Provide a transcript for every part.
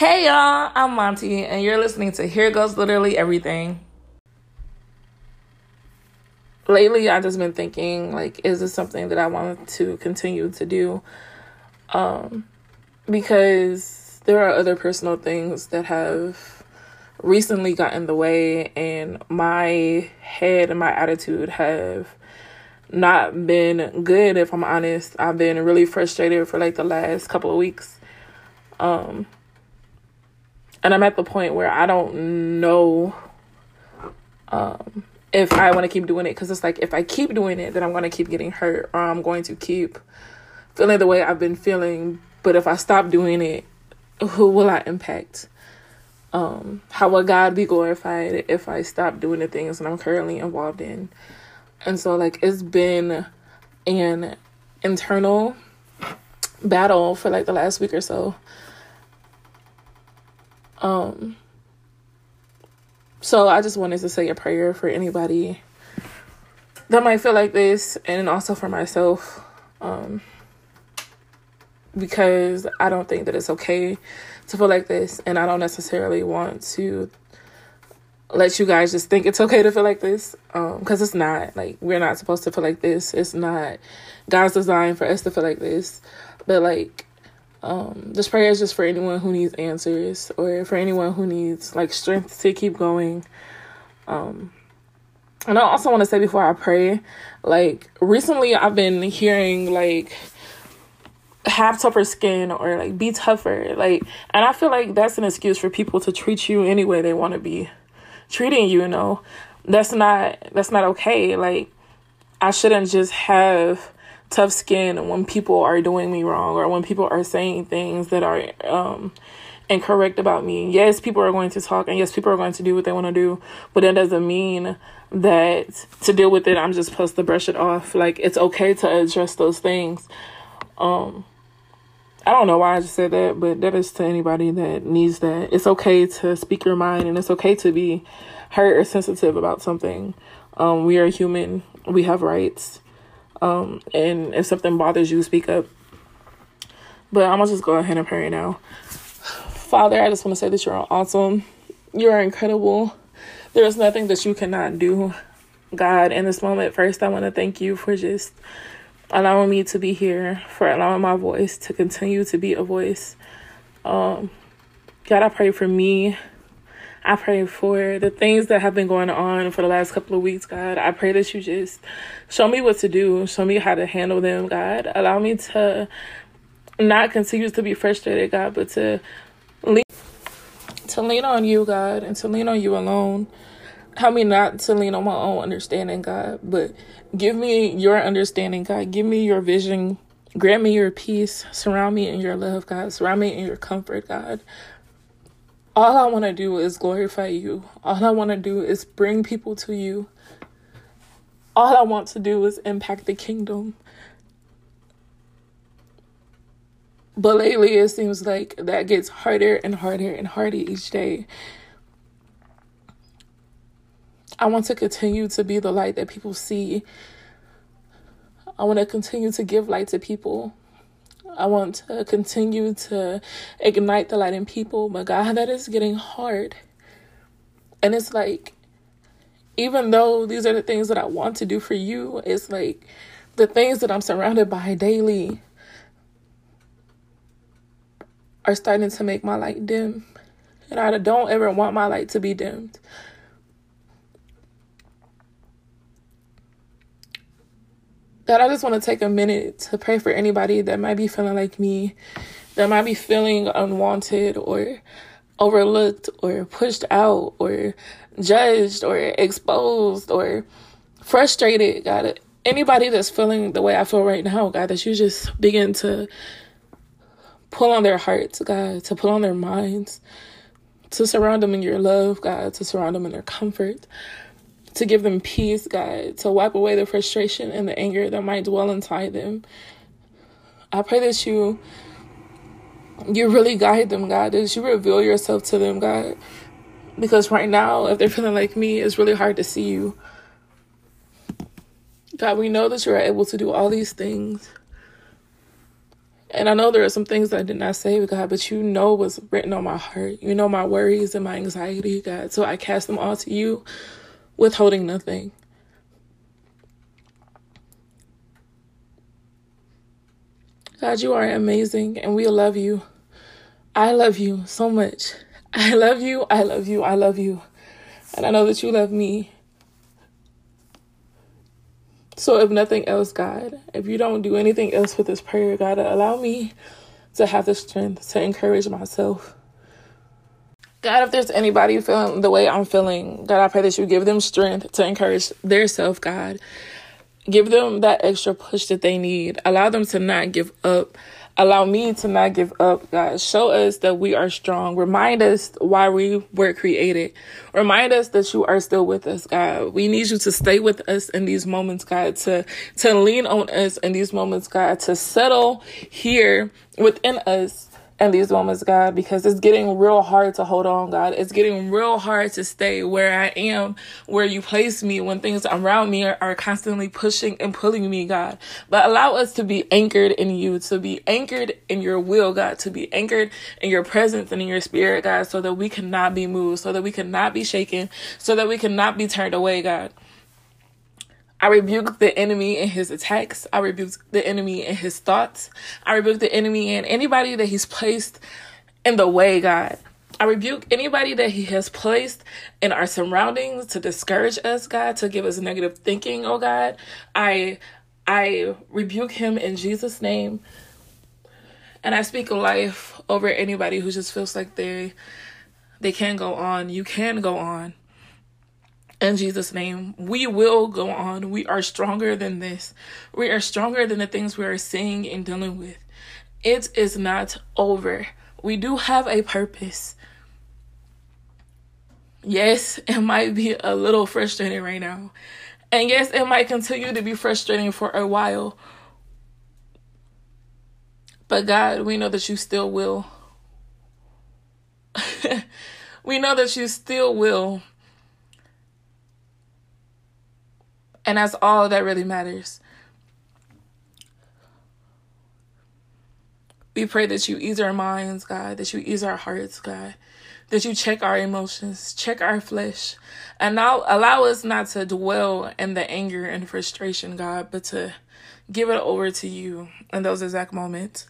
Hey y'all, I'm Monty, and you're listening to Here Goes Literally Everything. Lately, I've just been thinking, like, is this something that I want to continue to do? Um, because there are other personal things that have recently got in the way, and my head and my attitude have not been good, if I'm honest. I've been really frustrated for like the last couple of weeks. Um, and I'm at the point where I don't know um, if I want to keep doing it because it's like if I keep doing it, then I'm going to keep getting hurt or I'm going to keep feeling the way I've been feeling. But if I stop doing it, who will I impact? Um, how will God be glorified if I stop doing the things that I'm currently involved in? And so, like, it's been an internal battle for like the last week or so um, so I just wanted to say a prayer for anybody that might feel like this, and also for myself, um, because I don't think that it's okay to feel like this, and I don't necessarily want to let you guys just think it's okay to feel like this, um, because it's not. Like we're not supposed to feel like this. It's not God's design for us to feel like this, but like um, this prayer is just for anyone who needs answers or for anyone who needs like strength to keep going. Um, and I also want to say before I pray, like recently I've been hearing like have tougher skin or like be tougher. Like, and I feel like that's an excuse for people to treat you any way they want to be treating you, you know. That's not that's not okay. Like I shouldn't just have tough skin when people are doing me wrong or when people are saying things that are um, incorrect about me. Yes, people are going to talk and yes, people are going to do what they want to do, but that doesn't mean that to deal with it, I'm just supposed to brush it off. Like, it's okay to address those things. Um, I don't know why I just said that, but that is to anybody that needs that. It's okay to speak your mind and it's okay to be hurt or sensitive about something. Um, we are human, we have rights. Um, and if something bothers you, speak up. But I'm gonna just go ahead and pray now. Father, I just want to say that you're awesome. You are incredible. There is nothing that you cannot do. God, in this moment, first, I want to thank you for just allowing me to be here, for allowing my voice to continue to be a voice. Um, God, I pray for me I pray for the things that have been going on for the last couple of weeks, God. I pray that you just show me what to do, show me how to handle them, God. Allow me to not continue to be frustrated, God, but to lean, to lean on you, God, and to lean on you alone. Help me not to lean on my own understanding, God, but give me your understanding, God. Give me your vision. Grant me your peace. Surround me in your love, God. Surround me in your comfort, God all I want to do is glorify you. All I want to do is bring people to you. All I want to do is impact the kingdom. But lately, it seems like that gets harder and harder and harder each day. I want to continue to be the light that people see. I want to continue to give light to people. I want to continue to ignite the light in people, but God, that is getting hard. And it's like, even though these are the things that I want to do for you, it's like the things that I'm surrounded by daily are starting to make my light dim. And I don't ever want my light to be dimmed. God, I just want to take a minute to pray for anybody that might be feeling like me, that might be feeling unwanted or overlooked or pushed out or judged or exposed or frustrated. God, anybody that's feeling the way I feel right now, God, that you just begin to pull on their hearts, God, to pull on their minds, to surround them in your love, God, to surround them in their comfort to give them peace, God, to wipe away the frustration and the anger that might dwell inside them. I pray that you you really guide them, God, that you reveal yourself to them, God. Because right now, if they're feeling like me, it's really hard to see you. God, we know that you are able to do all these things. And I know there are some things I did not say, God, but you know what's written on my heart. You know my worries and my anxiety, God. So I cast them all to you, withholding nothing. God, you are amazing and we love you. I love you so much. I love you. I love you. I love you. And I know that you love me. So, if nothing else, God, if you don't do anything else with this prayer, God, allow me to have the strength to encourage myself. God, if there's anybody feeling the way I'm feeling, God, I pray that you give them strength to encourage their self, God. Give them that extra push that they need. Allow them to not give up. Allow me to not give up, God. Show us that we are strong. Remind us why we were created. Remind us that you are still with us, God. We need you to stay with us in these moments, God, to, to lean on us in these moments, God, to settle here within us in these moments, God, because it's getting real hard to hold on, God. It's getting real hard to stay where I am, where you place me when things around me are, are, constantly pushing and pulling me, God. But allow us to be anchored in you, to be anchored in your will, God, to be anchored in your presence and in your spirit, God, so that we cannot be moved, so that we cannot be shaken, so that we cannot be turned away, God. I rebuke the enemy and his attacks. I rebuke the enemy and his thoughts. I rebuke the enemy and anybody that he's placed in the way, God. I rebuke anybody that he has placed in our surroundings to discourage us, God, to give us negative thinking, oh God. I I rebuke him in Jesus' name. And I speak life over anybody who just feels like they they can't go on. You can go on. In Jesus' name, we will go on. We are stronger than this. We are stronger than the things we are seeing and dealing with. It is not over. We do have a purpose. Yes, it might be a little frustrating right now. And yes, it might continue to be frustrating for a while. But God, we know that you still will. we know that you still will And that's all that really matters. We pray that you ease our minds, God, that you ease our hearts, God, that you check our emotions, check our flesh, and now allow us not to dwell in the anger and frustration, God, but to give it over to you in those exact moments.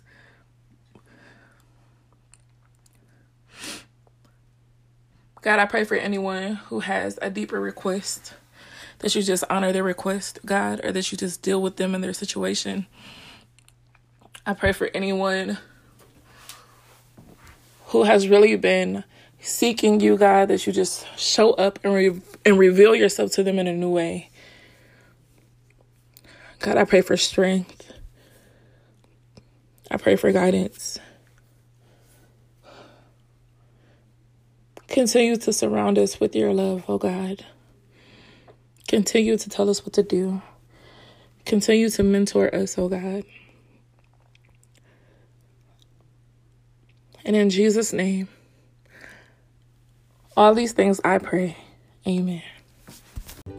God, I pray for anyone who has a deeper request that you just honor their request, God, or that you just deal with them in their situation. I pray for anyone who has really been seeking you, God, that you just show up and re- and reveal yourself to them in a new way. God, I pray for strength. I pray for guidance. Continue to surround us with your love, oh God. Continue to tell us what to do. Continue to mentor us, oh God. And in Jesus' name, all these things I pray. Amen.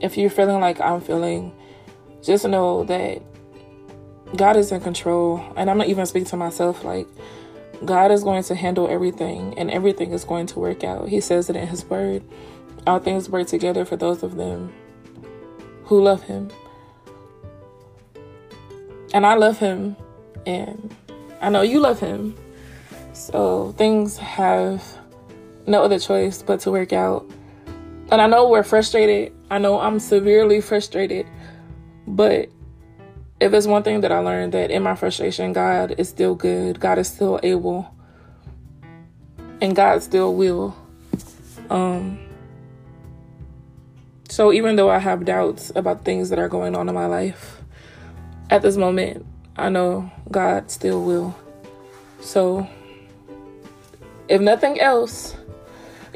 If you're feeling like I'm feeling, just know that God is in control. And I'm not even speaking to myself. Like, God is going to handle everything, and everything is going to work out. He says it in His Word. All things work together for those of them who love him. And I love him, and I know you love him. So things have no other choice but to work out. And I know we're frustrated. I know I'm severely frustrated. But if it's one thing that I learned that in my frustration, God is still good. God is still able. And God still will. Um so even though I have doubts about things that are going on in my life, at this moment, I know God still will. So if nothing else,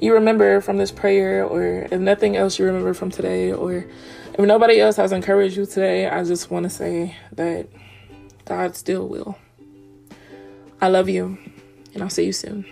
you remember from this prayer, or if nothing else you remember from today, or if nobody else has encouraged you today, I just want to say that God still will. I love you, and I'll see you soon.